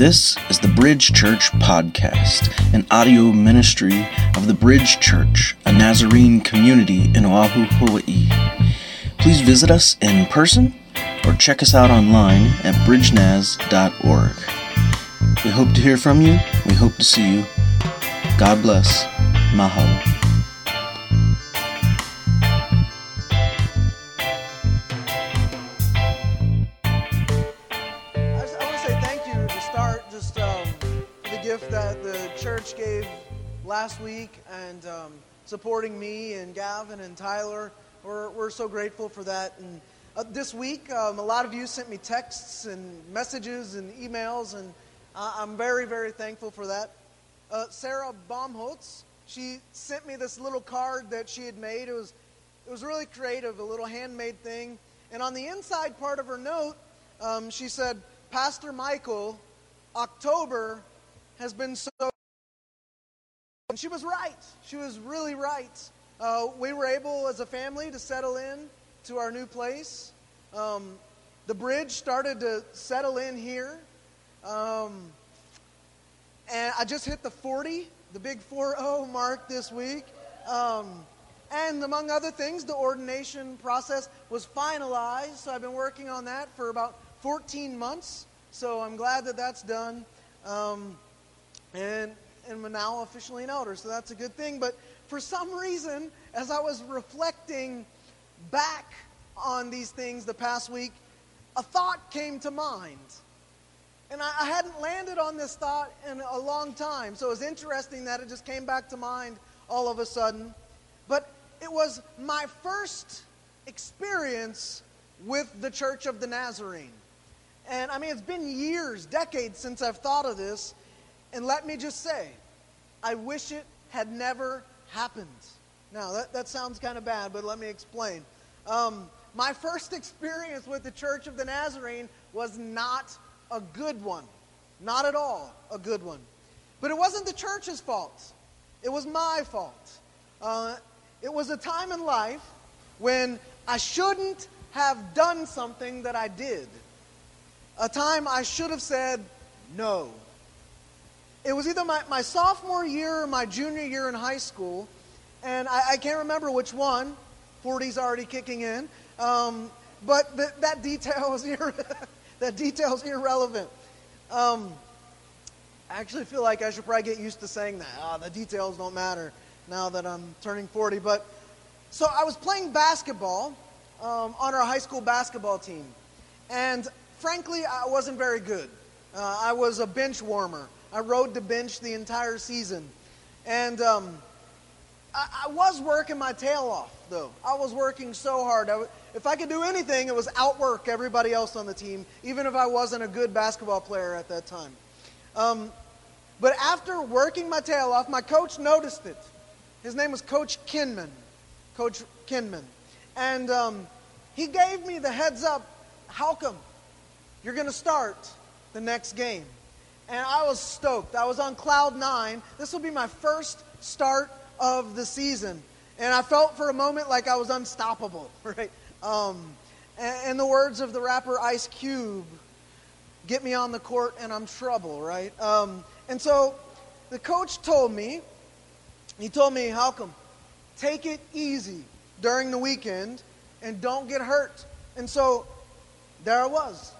This is the Bridge Church Podcast, an audio ministry of the Bridge Church, a Nazarene community in Oahu, Hawaii. Please visit us in person or check us out online at bridgenaz.org. We hope to hear from you. We hope to see you. God bless. Mahalo. Supporting me and Gavin and Tyler. We're, we're so grateful for that. And uh, this week, um, a lot of you sent me texts and messages and emails, and I'm very, very thankful for that. Uh, Sarah Baumholtz, she sent me this little card that she had made. It was, it was really creative, a little handmade thing. And on the inside part of her note, um, she said, Pastor Michael, October has been so. And she was right. She was really right. Uh, we were able, as a family, to settle in to our new place. Um, the bridge started to settle in here. Um, and I just hit the 40, the big 4 0 mark this week. Um, and among other things, the ordination process was finalized. So I've been working on that for about 14 months. So I'm glad that that's done. Um, and, and I'm now officially an elder, so that's a good thing. But for some reason, as I was reflecting back on these things the past week, a thought came to mind. And I, I hadn't landed on this thought in a long time, so it was interesting that it just came back to mind all of a sudden. But it was my first experience with the Church of the Nazarene. And I mean, it's been years, decades since I've thought of this. And let me just say, I wish it had never happened. Now, that, that sounds kind of bad, but let me explain. Um, my first experience with the Church of the Nazarene was not a good one. Not at all a good one. But it wasn't the church's fault, it was my fault. Uh, it was a time in life when I shouldn't have done something that I did. A time I should have said no. It was either my, my sophomore year or my junior year in high school, and I, I can't remember which one. 40's already kicking in. Um, but th- that detail is ir- that detail is irrelevant. Um, I actually feel like I should probably get used to saying that. Ah, the details don't matter now that I'm turning 40. But so I was playing basketball um, on our high school basketball team, and frankly, I wasn't very good. Uh, I was a bench warmer. I rode the bench the entire season, and um, I, I was working my tail off. Though I was working so hard. If I could do anything, it was outwork everybody else on the team, even if I wasn't a good basketball player at that time. Um, but after working my tail off, my coach noticed it. His name was Coach Kinman. Coach Kinman. And um, he gave me the heads up how come you're going to start the next game? And I was stoked. I was on cloud nine. This will be my first start of the season. And I felt for a moment like I was unstoppable, right? Um, and, in the words of the rapper Ice Cube, get me on the court and I'm trouble, right? Um, and so the coach told me, he told me, Halcomb, take it easy during the weekend and don't get hurt. And so there I was,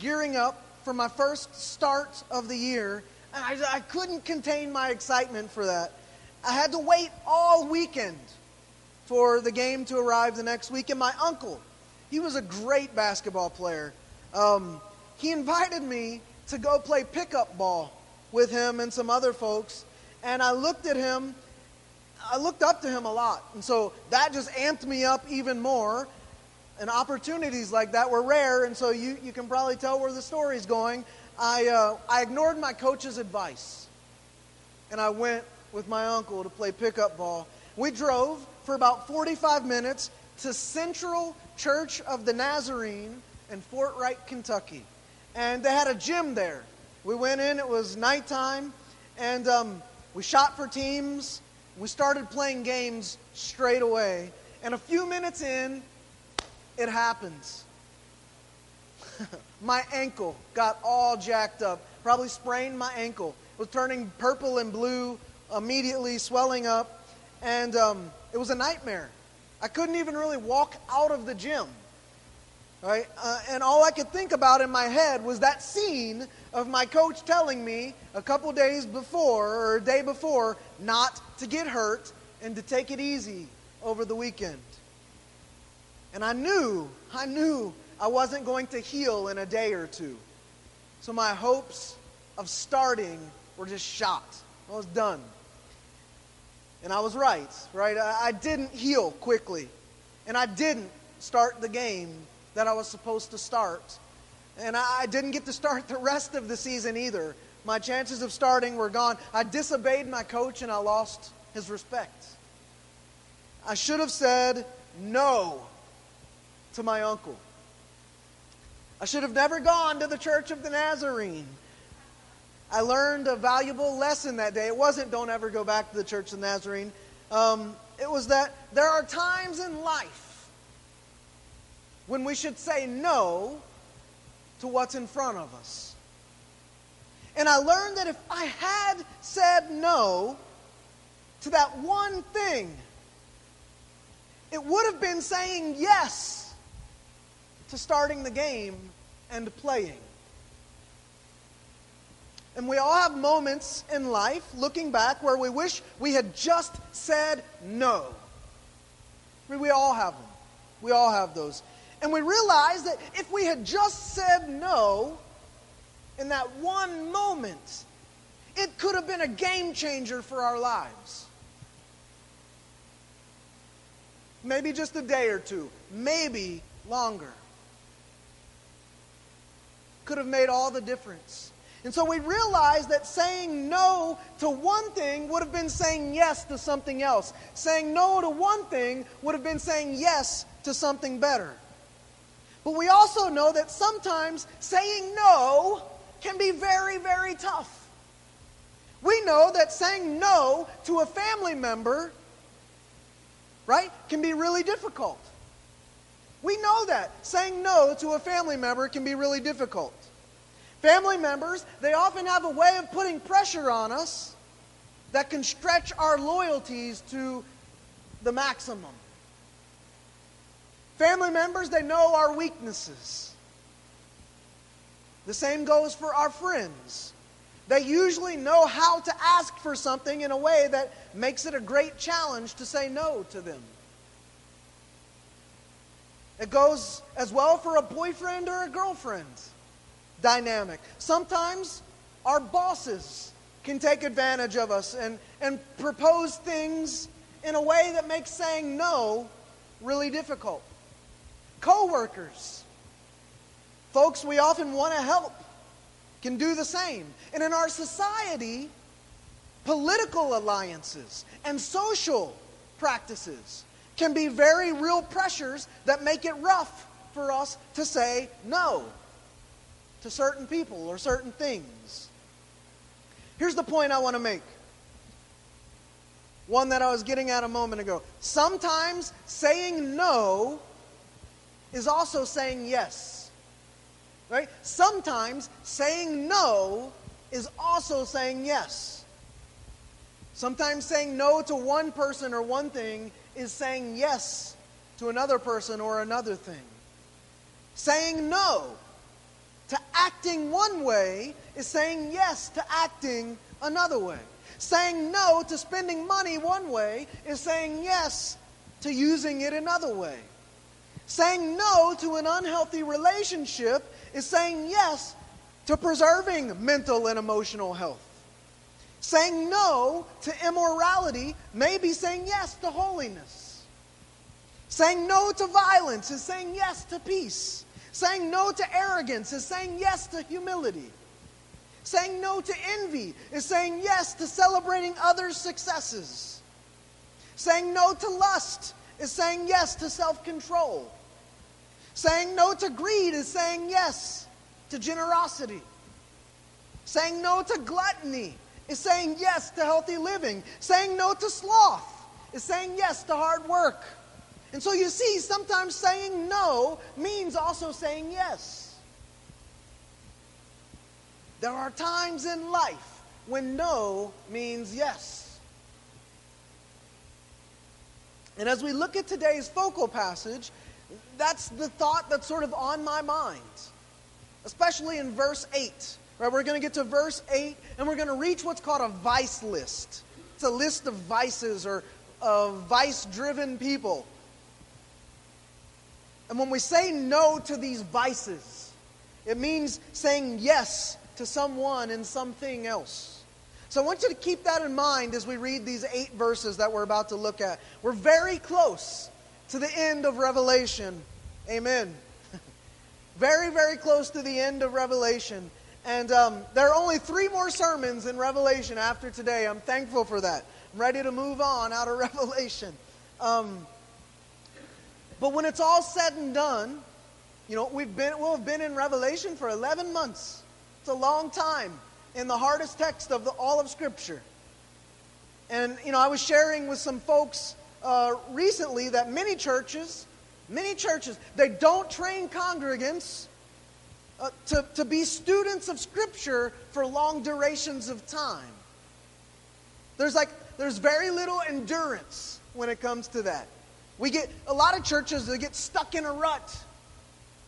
gearing up for my first start of the year. And I, I couldn't contain my excitement for that. I had to wait all weekend for the game to arrive the next week. And my uncle, he was a great basketball player. Um, he invited me to go play pickup ball with him and some other folks. And I looked at him, I looked up to him a lot. And so that just amped me up even more. And opportunities like that were rare. And so you, you can probably tell where the story's going. I, uh, I ignored my coach's advice. And I went with my uncle to play pickup ball. We drove for about 45 minutes to Central Church of the Nazarene in Fort Wright, Kentucky. And they had a gym there. We went in, it was nighttime, and um, we shot for teams. We started playing games straight away. And a few minutes in, it happens. my ankle got all jacked up. probably sprained my ankle. It was turning purple and blue immediately, swelling up, and um, it was a nightmare. I couldn't even really walk out of the gym. Right? Uh, and all I could think about in my head was that scene of my coach telling me a couple days before or a day before not to get hurt and to take it easy over the weekend. And I knew, I knew I wasn't going to heal in a day or two. So my hopes of starting were just shot. I was done. And I was right, right? I, I didn't heal quickly. And I didn't start the game that I was supposed to start. And I, I didn't get to start the rest of the season either. My chances of starting were gone. I disobeyed my coach and I lost his respect. I should have said no to my uncle. I should have never gone to the Church of the Nazarene. I learned a valuable lesson that day. It wasn't don't ever go back to the Church of the Nazarene. Um, it was that there are times in life when we should say no to what's in front of us. And I learned that if I had said no to that one thing, it would have been saying yes to starting the game and playing. And we all have moments in life, looking back, where we wish we had just said no. I mean, we all have them. We all have those. And we realize that if we had just said no in that one moment, it could have been a game changer for our lives. Maybe just a day or two, maybe longer. Could have made all the difference. And so we realize that saying no to one thing would have been saying yes to something else. Saying no to one thing would have been saying yes to something better. But we also know that sometimes saying no can be very, very tough. We know that saying no to a family member, right, can be really difficult. We know that. Saying no to a family member can be really difficult. Family members, they often have a way of putting pressure on us that can stretch our loyalties to the maximum. Family members, they know our weaknesses. The same goes for our friends. They usually know how to ask for something in a way that makes it a great challenge to say no to them. It goes as well for a boyfriend or a girlfriend dynamic. Sometimes our bosses can take advantage of us and, and propose things in a way that makes saying no really difficult. Co-workers, folks we often want to help, can do the same. And in our society, political alliances and social practices can be very real pressures that make it rough for us to say no to certain people or certain things. Here's the point I want to make. One that I was getting at a moment ago. Sometimes saying no is also saying yes. Right? Sometimes saying no is also saying yes. Sometimes saying no to one person or one thing is saying yes to another person or another thing. Saying no to acting one way is saying yes to acting another way. Saying no to spending money one way is saying yes to using it another way. Saying no to an unhealthy relationship is saying yes to preserving mental and emotional health. Saying no to immorality may be saying yes to holiness. Saying no to violence is saying yes to peace. Saying no to arrogance is saying yes to humility. Saying no to envy is saying yes to celebrating others' successes. Saying no to lust is saying yes to self control. Saying no to greed is saying yes to generosity. Saying no to gluttony is saying yes to healthy living. Saying no to sloth is saying yes to hard work. And so you see, sometimes saying no means also saying yes. There are times in life when no means yes. And as we look at today's focal passage, that's the thought that's sort of on my mind, especially in verse 8. Right, we're going to get to verse 8 and we're going to reach what's called a vice list. It's a list of vices or of vice driven people. And when we say no to these vices, it means saying yes to someone and something else. So I want you to keep that in mind as we read these eight verses that we're about to look at. We're very close to the end of Revelation. Amen. very, very close to the end of Revelation. And um, there are only three more sermons in Revelation after today. I'm thankful for that. I'm ready to move on out of Revelation. Um, but when it's all said and done, you know, we've been, we'll have been in Revelation for 11 months. It's a long time in the hardest text of the, all of Scripture. And, you know, I was sharing with some folks uh, recently that many churches, many churches, they don't train congregants uh, to, to be students of Scripture for long durations of time. There's like, there's very little endurance when it comes to that. We get a lot of churches that get stuck in a rut,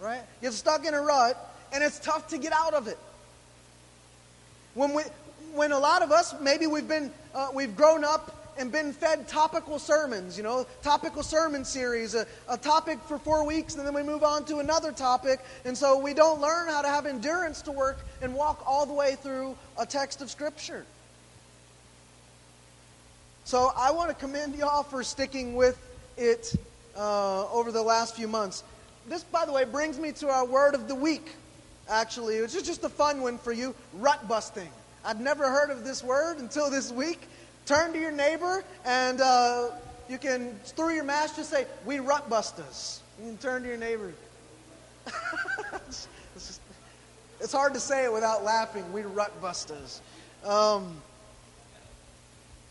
right? Get stuck in a rut, and it's tough to get out of it. When we, when a lot of us, maybe we've been, uh, we've grown up and been fed topical sermons, you know, topical sermon series, a, a topic for four weeks, and then we move on to another topic. And so we don't learn how to have endurance to work and walk all the way through a text of Scripture. So I want to commend y'all for sticking with it uh, over the last few months. This, by the way, brings me to our word of the week, actually. It's just a fun one for you rut busting. I'd never heard of this word until this week. Turn to your neighbor and uh, you can, through your mask, just say, We rut busters. You can turn to your neighbor. it's, just, it's, hard to say it without laughing. We rut busters. Um,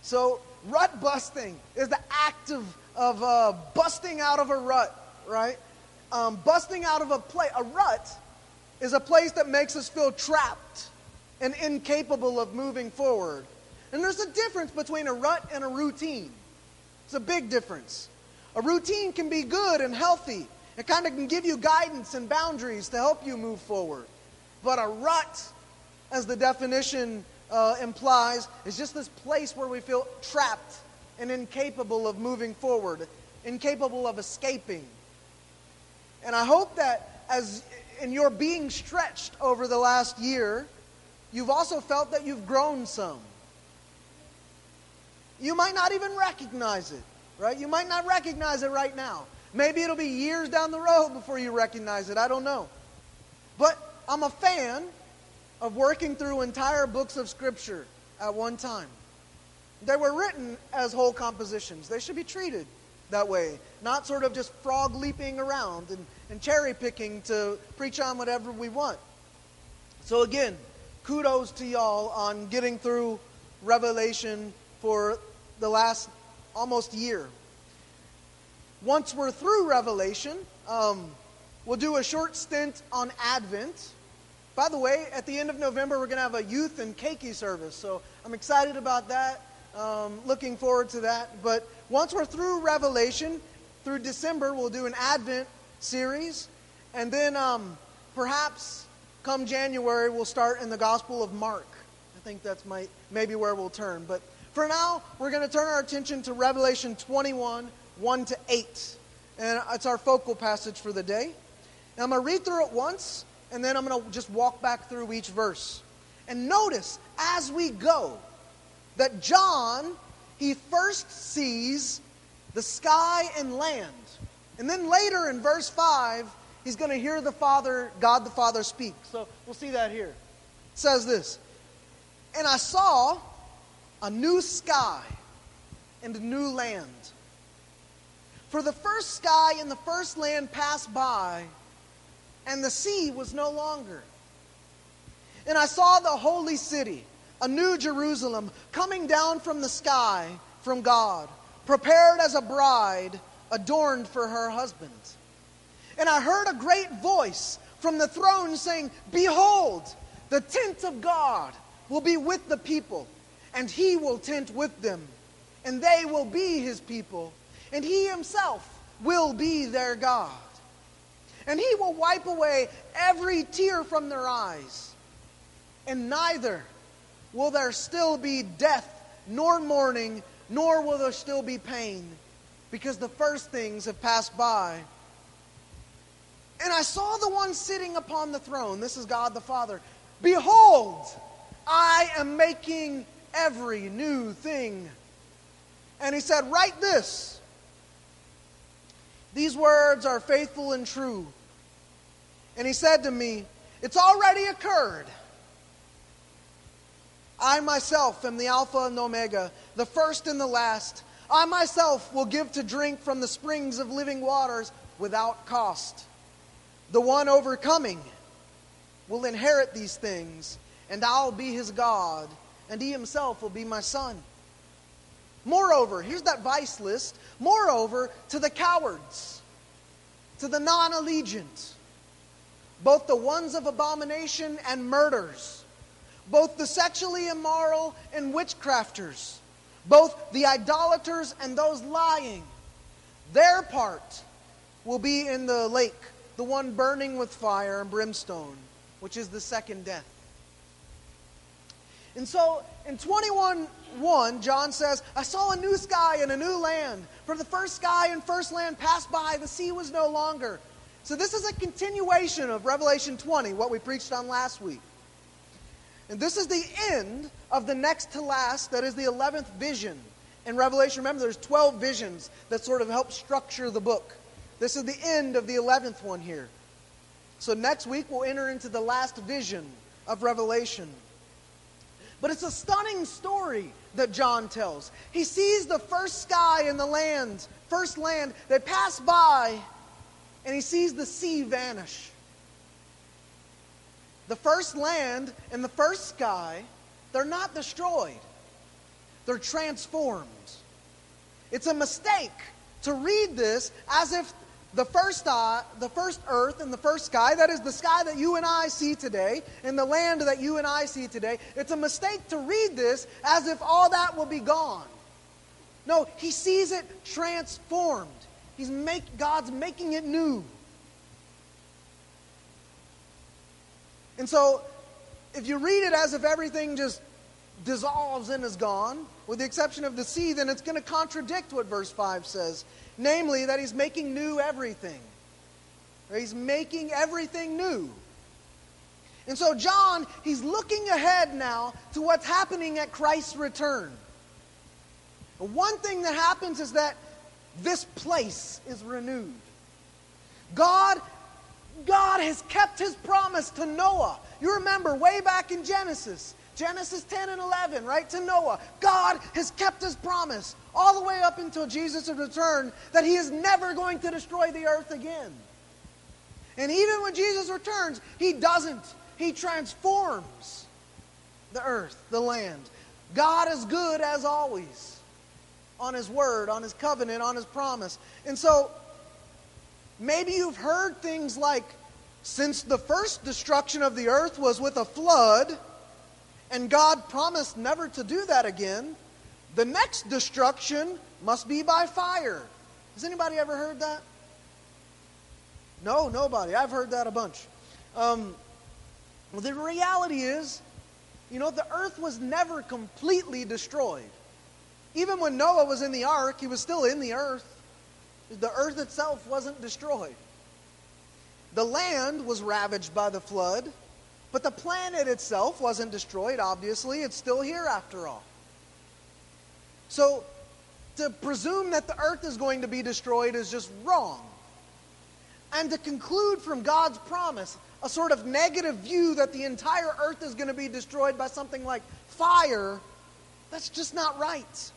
so, rut busting is the act of of uh, busting out of a rut, right? Um, busting out of a place. A rut is a place that makes us feel trapped and incapable of moving forward. And there's a difference between a rut and a routine. It's a big difference. A routine can be good and healthy. It kind of can give you guidance and boundaries to help you move forward. But a rut, as the definition uh, implies, is just this place where we feel trapped and incapable of moving forward, incapable of escaping. And I hope that as in your being stretched over the last year, you've also felt that you've grown some. You might not even recognize it, right? You might not recognize it right now. Maybe it'll be years down the road before you recognize it. I don't know. But I'm a fan of working through entire books of Scripture at one time. They were written as whole compositions. They should be treated that way, not sort of just frog leaping around and, and cherry picking to preach on whatever we want. So, again, kudos to y'all on getting through Revelation for the last almost year. Once we're through Revelation, um, we'll do a short stint on Advent. By the way, at the end of November, we're going to have a youth and cakey service, so I'm excited about that. Um, looking forward to that. But once we're through Revelation, through December, we'll do an Advent series. And then um, perhaps come January, we'll start in the Gospel of Mark. I think that's my, maybe where we'll turn. But for now, we're going to turn our attention to Revelation 21 1 to 8. And it's our focal passage for the day. And I'm going to read through it once, and then I'm going to just walk back through each verse. And notice as we go, that John, he first sees the sky and land. And then later in verse 5, he's going to hear the Father, God the Father speak. So we'll see that here. It says this And I saw a new sky and a new land. For the first sky and the first land passed by, and the sea was no longer. And I saw the holy city a new Jerusalem coming down from the sky from God, prepared as a bride adorned for her husband. And I heard a great voice from the throne saying, Behold, The tent of God will be with the people, and he will tent with them, and they will be his people, and he himself will be their God. And he will wipe away every tear from their eyes, and neither will there still be death, nor mourning, nor will there still be pain, because the first things have passed by. And I saw the one sitting upon the throne. This is God the Father. Behold, I am making every new thing. And he said, Write this. These words are faithful and true. And he said to me, It's already occurred. I myself am the Alpha and Omega, the first and the last. I myself will give to drink from the springs of living waters without cost. The one overcoming will inherit these things, and I'll be his God, and he himself will be my son. Moreover, here's that vice list. Moreover, to the cowards, to the non allegiant, both the ones of abomination and murders, both the sexually immoral and witchcrafters, both the idolaters and those lying, their part will be in the lake, the one burning with fire and brimstone which is the second death. And so in 21 1, John says, I saw a new sky and a new land. For the first sky and first land passed by, the sea was no longer. So this is a continuation of Revelation 20, what we preached on last week. And this is the end of the next to last, that is the 11th vision. In Revelation, remember, there's 12 visions that sort of help structure the book. This is the end of the 11th one here. So next week we'll enter into the last vision of Revelation. But it's a stunning story that John tells. He sees the first sky and the land, first land, they pass by, and he sees the sea vanish. The first land and the first sky, they're not destroyed, they're transformed. It's a mistake to read this as if the first, uh, the first earth and the first sky, that is the sky that you and I see today, and the land that you and I see today, it's a mistake to read this as if all that will be gone. No, he sees it transformed. He's make, God's making it new. And so, if you read it as if everything just dissolves and is gone, with the exception of the sea, then it's going to contradict what verse 5 says. Namely, that he's making new everything. He's making everything new. And so, John, he's looking ahead now to what's happening at Christ's return. one thing that happens is that this place is renewed. God, God has kept his promise to Noah. You remember way back in Genesis, Genesis 10 and 11, right, to Noah. God has kept his promise all the way up until Jesus' return that he is never going to destroy the earth again. And even when Jesus returns, he doesn't. He transforms the earth, the land. God is good as always on his word, on his covenant, on his promise. And so maybe you've heard things like, since the first destruction of the earth was with a flood, and God promised never to do that again. The next destruction must be by fire. Has anybody ever heard that? No, nobody. I've heard that a bunch. Um, the reality is, you know, the earth was never completely destroyed. Even when Noah was in the ark, he was still in the earth. The earth itself wasn't destroyed. The land was ravaged by the flood. But the planet itself wasn't destroyed, obviously. It's still here after all. So to presume that the earth is going to be destroyed is just wrong. And to conclude from God's promise a sort of negative view that the entire earth is going to be destroyed by something like fire, that's just not right.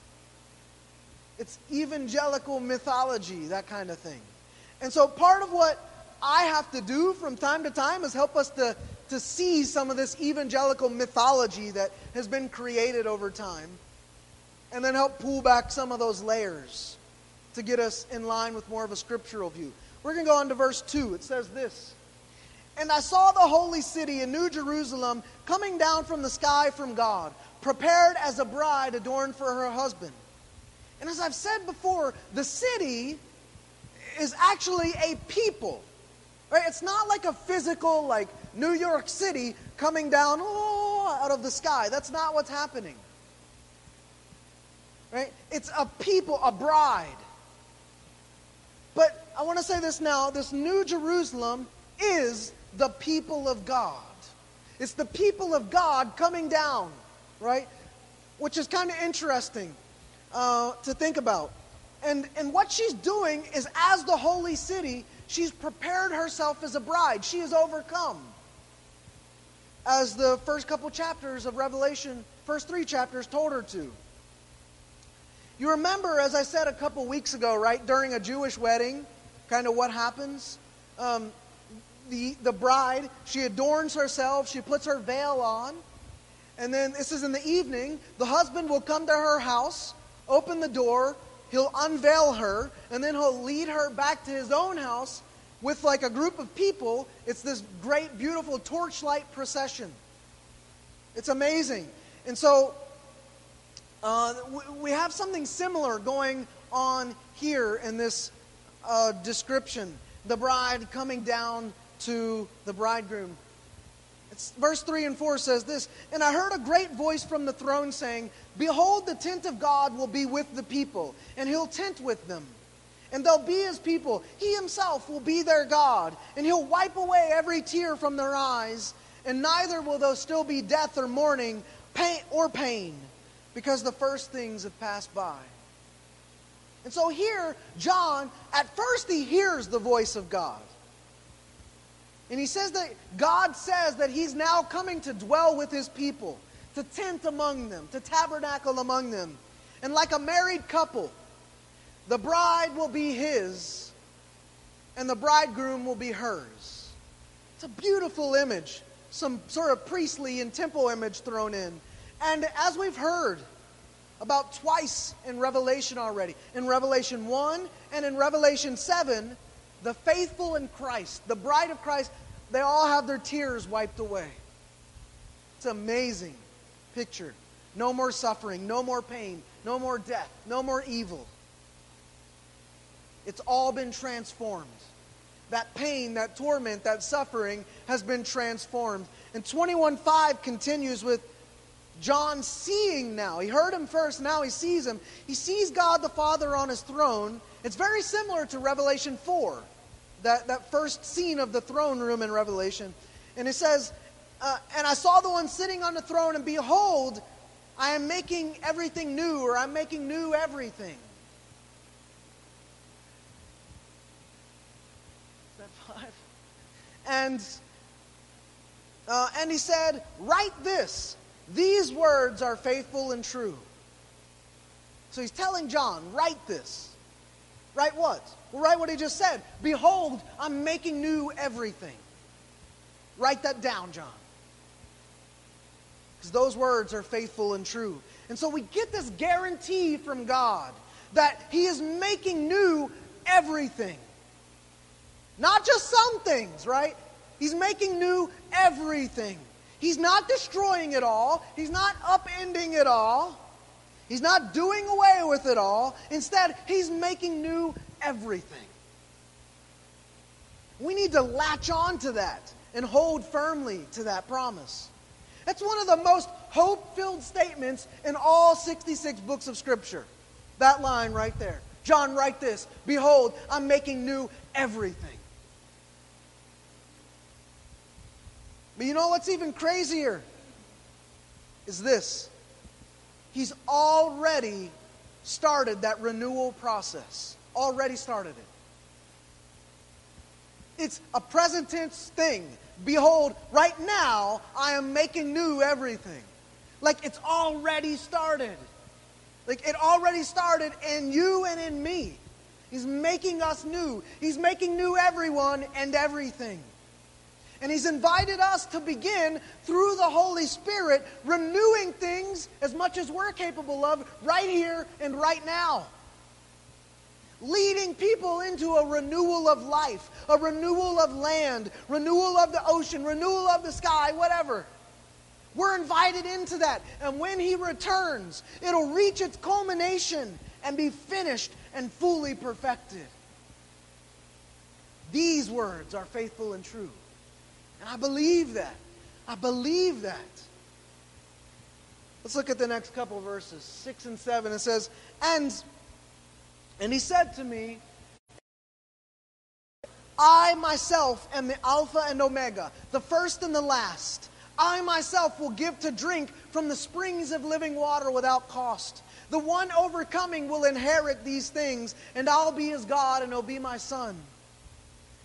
It's evangelical mythology, that kind of thing. And so part of what I have to do from time to time is help us to to see some of this evangelical mythology that has been created over time, and then help pull back some of those layers to get us in line with more of a scriptural view. We're going to go on to verse 2. It says this And I saw the holy city in New Jerusalem coming down from the sky from God, prepared as a bride adorned for her husband. And as I've said before, the city is actually a people. Right? It's not like a physical, like New York City coming down oh, out of the sky. That's not what's happening. Right? It's a people, a bride. But I want to say this now this New Jerusalem is the people of God. It's the people of God coming down, right? Which is kind of interesting uh, to think about. And, and what she's doing is, as the holy city, she's prepared herself as a bride. She is overcome. As the first couple chapters of Revelation, first three chapters, told her to. You remember, as I said a couple weeks ago, right, during a Jewish wedding, kind of what happens? Um, the, the bride, she adorns herself, she puts her veil on, and then this is in the evening. The husband will come to her house, open the door, he'll unveil her, and then he'll lead her back to his own house with like a group of people. It's this great, beautiful torchlight procession. It's amazing. And so uh, we have something similar going on here in this uh, description. The bride coming down to the bridegroom. It's, verse 3 and 4 says this And I heard a great voice from the throne saying, Behold, the tent of God will be with the people, and he'll tent with them. And they'll be his people. He himself will be their God, and he'll wipe away every tear from their eyes, and neither will there still be death or mourning, pain or pain, because the first things have passed by. And so here, John, at first he hears the voice of God. And he says that God says that he's now coming to dwell with his people, to tent among them, to tabernacle among them. And like a married couple, the bride will be his, and the bridegroom will be hers. It's a beautiful image, some sort of priestly and temple image thrown in. And as we've heard about twice in Revelation already, in Revelation 1 and in Revelation 7, the faithful in Christ, the bride of Christ, they all have their tears wiped away. It's an amazing picture. No more suffering, no more pain, no more death, no more evil. It's all been transformed. That pain, that torment, that suffering has been transformed. And 21.5 continues with John seeing now. He heard him first, now he sees him. He sees God the Father on his throne. It's very similar to Revelation 4 that, that first scene of the throne room in Revelation. And it says, uh, And I saw the one sitting on the throne, and behold, I am making everything new, or I'm making new everything. Is that five? And, uh, and he said, Write this. These words are faithful and true. So he's telling John, Write this. Write what? Well, write what he just said. Behold, I'm making new everything. Write that down, John. Because those words are faithful and true. And so we get this guarantee from God that He is making new everything. Not just some things, right? He's making new everything. He's not destroying it all, He's not upending it all. He's not doing away with it all. Instead, he's making new everything. We need to latch on to that and hold firmly to that promise. That's one of the most hope filled statements in all 66 books of Scripture. That line right there. John, write this Behold, I'm making new everything. But you know what's even crazier? Is this He's already started that renewal process. Already started it. It's a present tense thing. Behold, right now I am making new everything. Like it's already started. Like it already started in you and in me. He's making us new. He's making new everyone and everything. And He's invited us to begin through the Holy Spirit renewing things as much as we're capable of right here and right now. leading people into a renewal of life, a renewal of land, renewal of the ocean, renewal of the sky, whatever. We're invited into that. And when He returns, it'll reach its culmination and be finished and fully perfected. These words are faithful and true. And I believe that. I believe that. Let's look at the next couple verses, 6 and 7. It says, And and he said to me, I myself am the Alpha and Omega, the first and the last. I myself will give to drink from the springs of living water without cost. The one overcoming will inherit these things, and I'll be his God, and he'll be my son.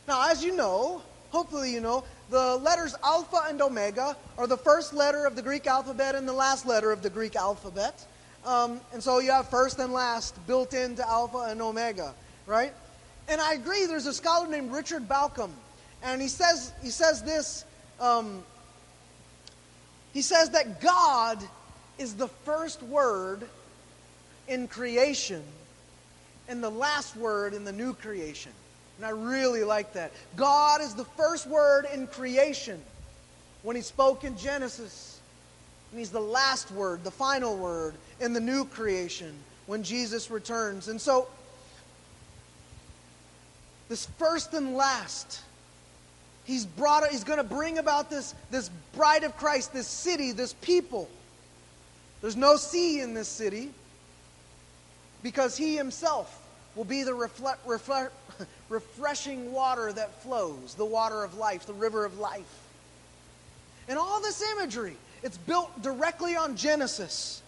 Now, as you know, hopefully you know, the letters Alpha and Omega are the first letter of the Greek alphabet and the last letter of the Greek alphabet. Um, and so you have first and last built into Alpha and Omega, right? And I agree, there's a scholar named Richard Bauckham, and he says, he says this um, he says that God is the first word in creation and the last word in the new creation. And I really like that. God is the first word in creation when he spoke in Genesis. And he's the last word, the final word in the new creation when Jesus returns. And so, this first and last, he's brought he's going to bring about this, this bride of Christ, this city, this people. There's no sea in this city because he himself will be the reflect, refle- refreshing water that flows, the water of life, the river of life. And all this imagery, it's built directly on Genesis.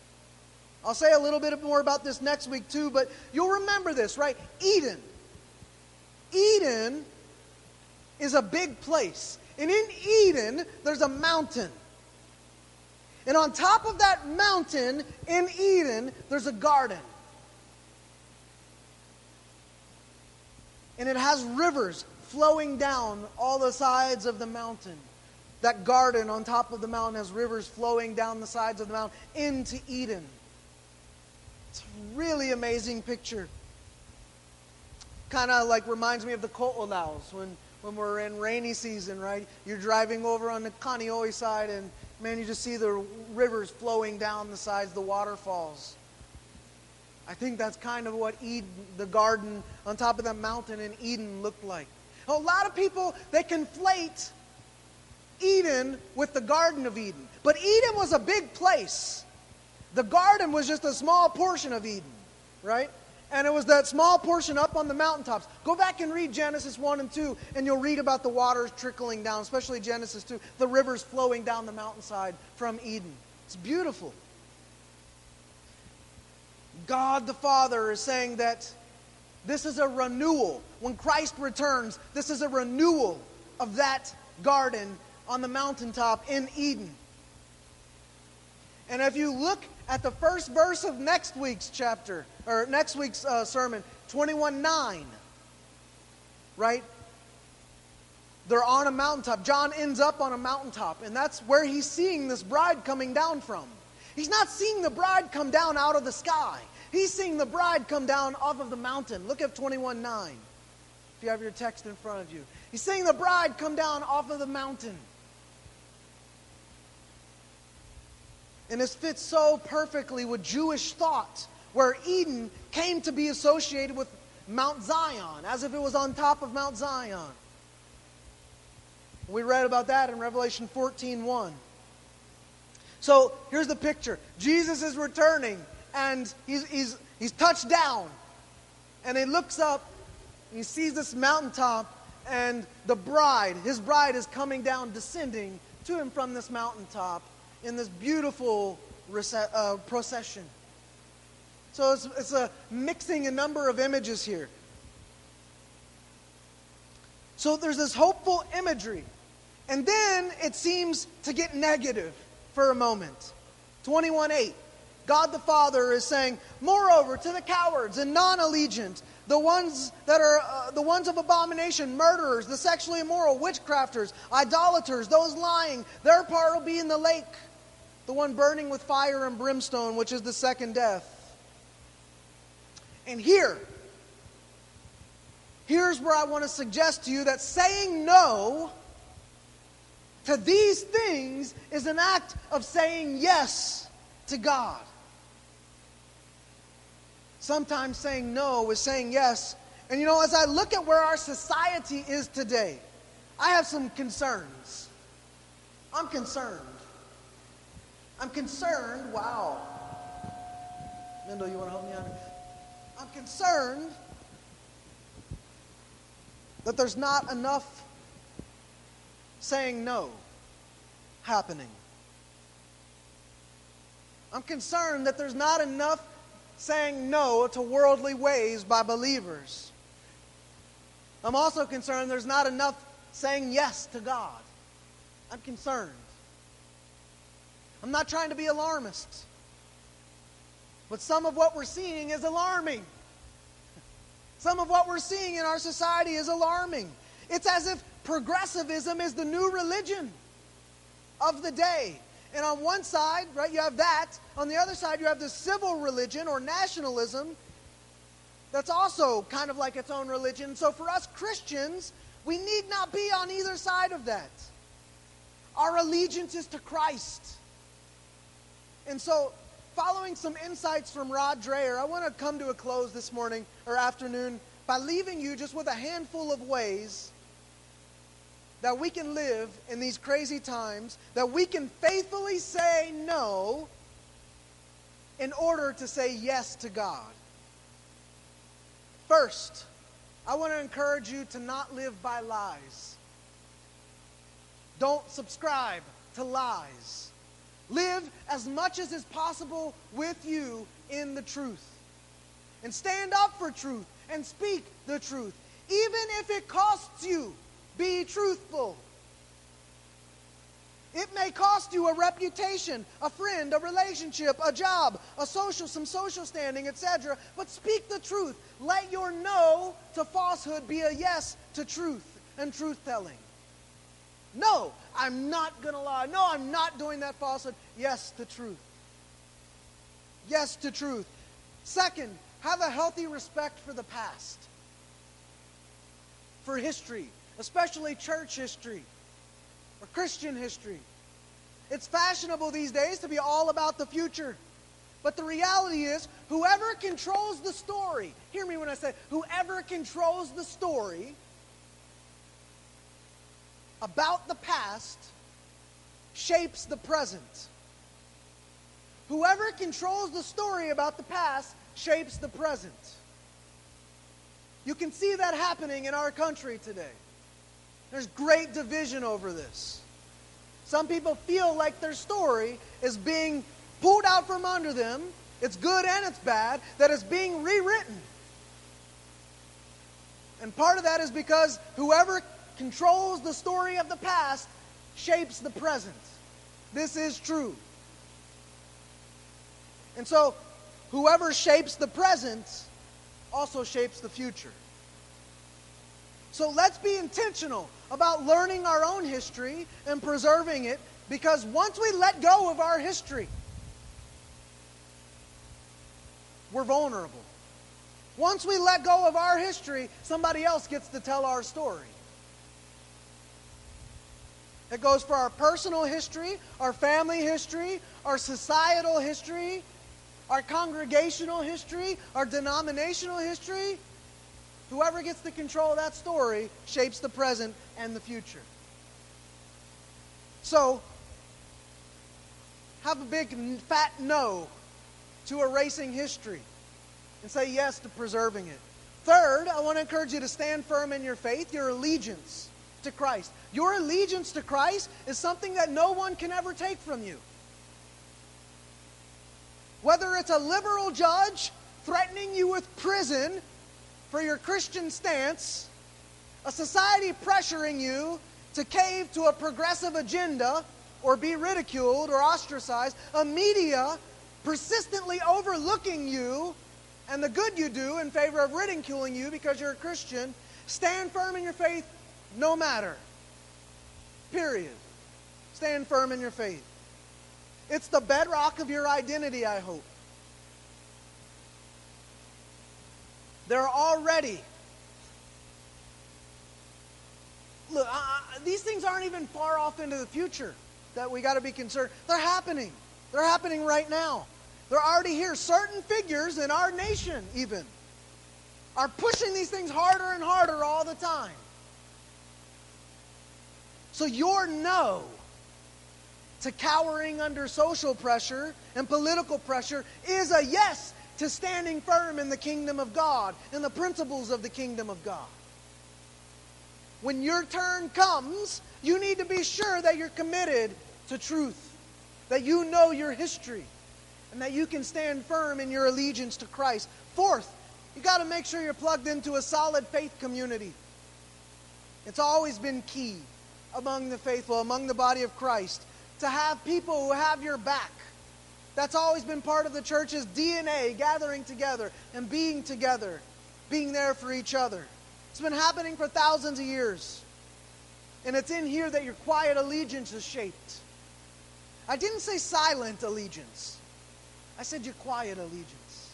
I'll say a little bit more about this next week too, but you'll remember this, right? Eden. Eden is a big place. And in Eden, there's a mountain. And on top of that mountain in Eden, there's a garden. And it has rivers flowing down all the sides of the mountain. That garden on top of the mountain has rivers flowing down the sides of the mountain into Eden. It's a really amazing picture. Kind of like reminds me of the Ko'olaus when, when we're in rainy season, right? You're driving over on the Kaneohe side, and man, you just see the rivers flowing down the sides, the waterfalls. I think that's kind of what Eden, the garden on top of that mountain in Eden looked like. A lot of people, they conflate Eden with the Garden of Eden. But Eden was a big place. The garden was just a small portion of Eden, right? And it was that small portion up on the mountaintops. Go back and read Genesis 1 and 2, and you'll read about the waters trickling down, especially Genesis 2, the rivers flowing down the mountainside from Eden. It's beautiful. God the Father is saying that this is a renewal. When Christ returns, this is a renewal of that garden on the mountaintop in Eden. And if you look at the first verse of next week's chapter, or next week's uh, sermon, 21 9, right? They're on a mountaintop. John ends up on a mountaintop, and that's where he's seeing this bride coming down from. He's not seeing the bride come down out of the sky. He's seeing the bride come down off of the mountain. Look at 21 9. If you have your text in front of you, he's seeing the bride come down off of the mountain. And this fits so perfectly with Jewish thought, where Eden came to be associated with Mount Zion, as if it was on top of Mount Zion. We read about that in Revelation 14 1. So here's the picture Jesus is returning, and he's, he's, he's touched down. And he looks up, he sees this mountaintop, and the bride, his bride, is coming down, descending to him from this mountaintop in this beautiful uh, procession. So it's, it's a mixing a number of images here. So there's this hopeful imagery. And then it seems to get negative for a moment. 21 8. God the Father is saying, Moreover, to the cowards and non allegiant, the ones that are uh, the ones of abomination, murderers, the sexually immoral, witchcrafters, idolaters, those lying, their part will be in the lake the one burning with fire and brimstone, which is the second death. And here, here's where I want to suggest to you that saying no to these things is an act of saying yes to God. Sometimes saying no is saying yes. And you know, as I look at where our society is today, I have some concerns. I'm concerned. I'm concerned. Wow. Mendel, you want to help me out? I'm concerned that there's not enough saying no happening. I'm concerned that there's not enough saying no to worldly ways by believers. I'm also concerned there's not enough saying yes to God. I'm concerned. I'm not trying to be alarmist, but some of what we're seeing is alarming. Some of what we're seeing in our society is alarming. It's as if progressivism is the new religion of the day. And on one side, right, you have that. On the other side, you have the civil religion or nationalism that's also kind of like its own religion. So for us Christians, we need not be on either side of that. Our allegiance is to Christ. And so, following some insights from Rod Dreher, I want to come to a close this morning or afternoon by leaving you just with a handful of ways that we can live in these crazy times, that we can faithfully say no in order to say yes to God. First, I want to encourage you to not live by lies. Don't subscribe to lies. Live as much as is possible with you in the truth. And stand up for truth and speak the truth, even if it costs you be truthful. It may cost you a reputation, a friend, a relationship, a job, a social, some social standing, etc. But speak the truth. Let your no to falsehood be a yes to truth and truth telling. No, I'm not going to lie. No, I'm not doing that falsehood. Yes to truth. Yes to truth. Second, have a healthy respect for the past, for history, especially church history or Christian history. It's fashionable these days to be all about the future. But the reality is, whoever controls the story, hear me when I say, whoever controls the story about the past shapes the present. Whoever controls the story about the past shapes the present. You can see that happening in our country today. There's great division over this. Some people feel like their story is being pulled out from under them. It's good and it's bad, that it's being rewritten. And part of that is because whoever controls the story of the past shapes the present. This is true. And so, whoever shapes the present also shapes the future. So let's be intentional about learning our own history and preserving it because once we let go of our history, we're vulnerable. Once we let go of our history, somebody else gets to tell our story. It goes for our personal history, our family history, our societal history, our congregational history, our denominational history. Whoever gets the control of that story shapes the present and the future. So, have a big fat no to erasing history and say yes to preserving it. Third, I want to encourage you to stand firm in your faith, your allegiance to Christ. Your allegiance to Christ is something that no one can ever take from you. Whether it's a liberal judge threatening you with prison for your Christian stance, a society pressuring you to cave to a progressive agenda or be ridiculed or ostracized, a media persistently overlooking you and the good you do in favor of ridiculing you because you're a Christian, stand firm in your faith no matter. Period. Stand firm in your faith. It's the bedrock of your identity, I hope. There are already look, uh, these things aren't even far off into the future that we got to be concerned. They're happening. They're happening right now. They're already here. Certain figures in our nation, even, are pushing these things harder and harder all the time. So your no to cowering under social pressure and political pressure is a yes to standing firm in the kingdom of God and the principles of the kingdom of God. When your turn comes, you need to be sure that you're committed to truth, that you know your history, and that you can stand firm in your allegiance to Christ. Fourth, you got to make sure you're plugged into a solid faith community. It's always been key among the faithful, among the body of Christ, to have people who have your back. That's always been part of the church's DNA, gathering together and being together, being there for each other. It's been happening for thousands of years. And it's in here that your quiet allegiance is shaped. I didn't say silent allegiance, I said your quiet allegiance.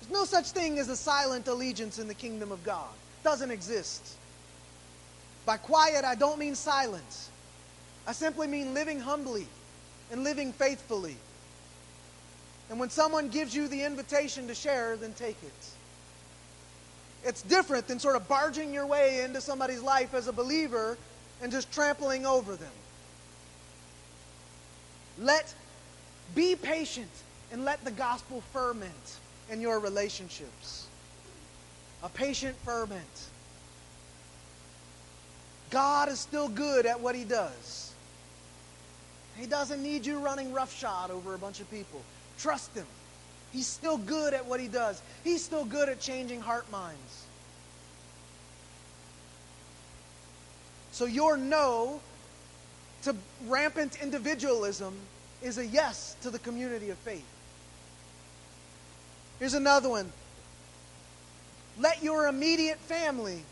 There's no such thing as a silent allegiance in the kingdom of God, it doesn't exist. By quiet, I don't mean silence. I simply mean living humbly and living faithfully. And when someone gives you the invitation to share, then take it. It's different than sort of barging your way into somebody's life as a believer and just trampling over them. Let be patient and let the gospel ferment in your relationships. A patient ferment. God is still good at what He does. He doesn't need you running roughshod over a bunch of people. Trust Him. He's still good at what He does, He's still good at changing heart minds. So, your no to rampant individualism is a yes to the community of faith. Here's another one. Let your immediate family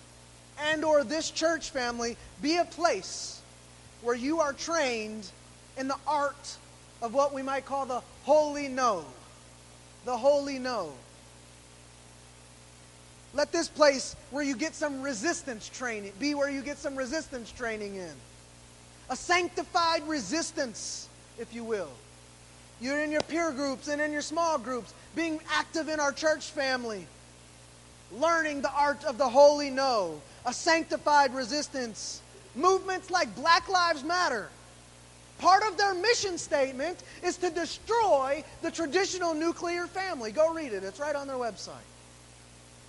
and or this church family be a place where you are trained in the art of what we might call the holy no. The holy no. Let this place where you get some resistance training be where you get some resistance training in. A sanctified resistance, if you will. You're in your peer groups and in your small groups, being active in our church family, learning the art of the holy no, a sanctified resistance. Movements like Black Lives Matter. Part of their mission statement is to destroy the traditional nuclear family. Go read it, it's right on their website.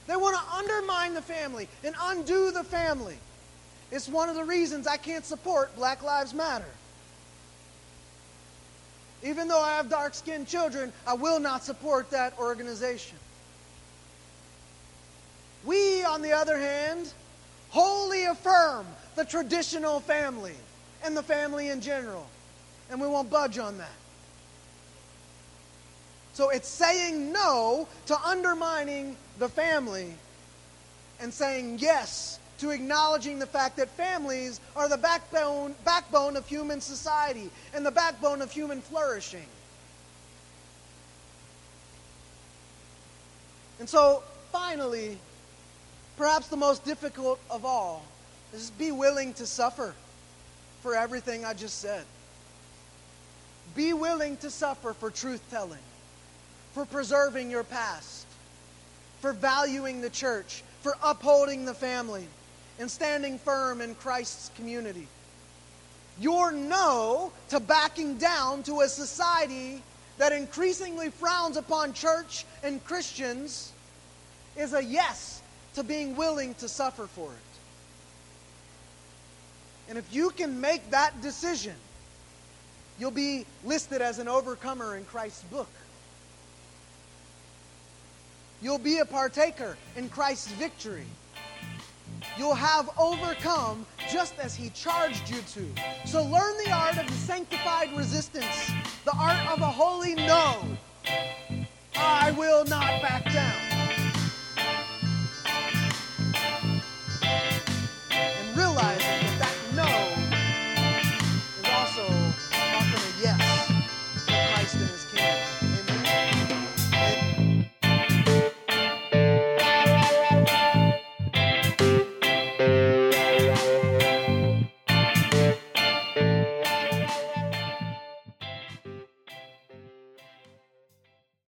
They want to undermine the family and undo the family. It's one of the reasons I can't support Black Lives Matter. Even though I have dark skinned children, I will not support that organization. We, on the other hand, wholly affirm the traditional family and the family in general. And we won't budge on that. So it's saying no to undermining the family and saying yes to acknowledging the fact that families are the backbone, backbone of human society and the backbone of human flourishing. And so, finally, perhaps the most difficult of all is be willing to suffer for everything I just said. Be willing to suffer for truth telling, for preserving your past, for valuing the church, for upholding the family, and standing firm in Christ's community. Your no to backing down to a society that increasingly frowns upon church and Christians is a yes to being willing to suffer for it. And if you can make that decision, you'll be listed as an overcomer in Christ's book. You'll be a partaker in Christ's victory. You'll have overcome just as he charged you to. So learn the art of the sanctified resistance, the art of a holy no. I will not back down.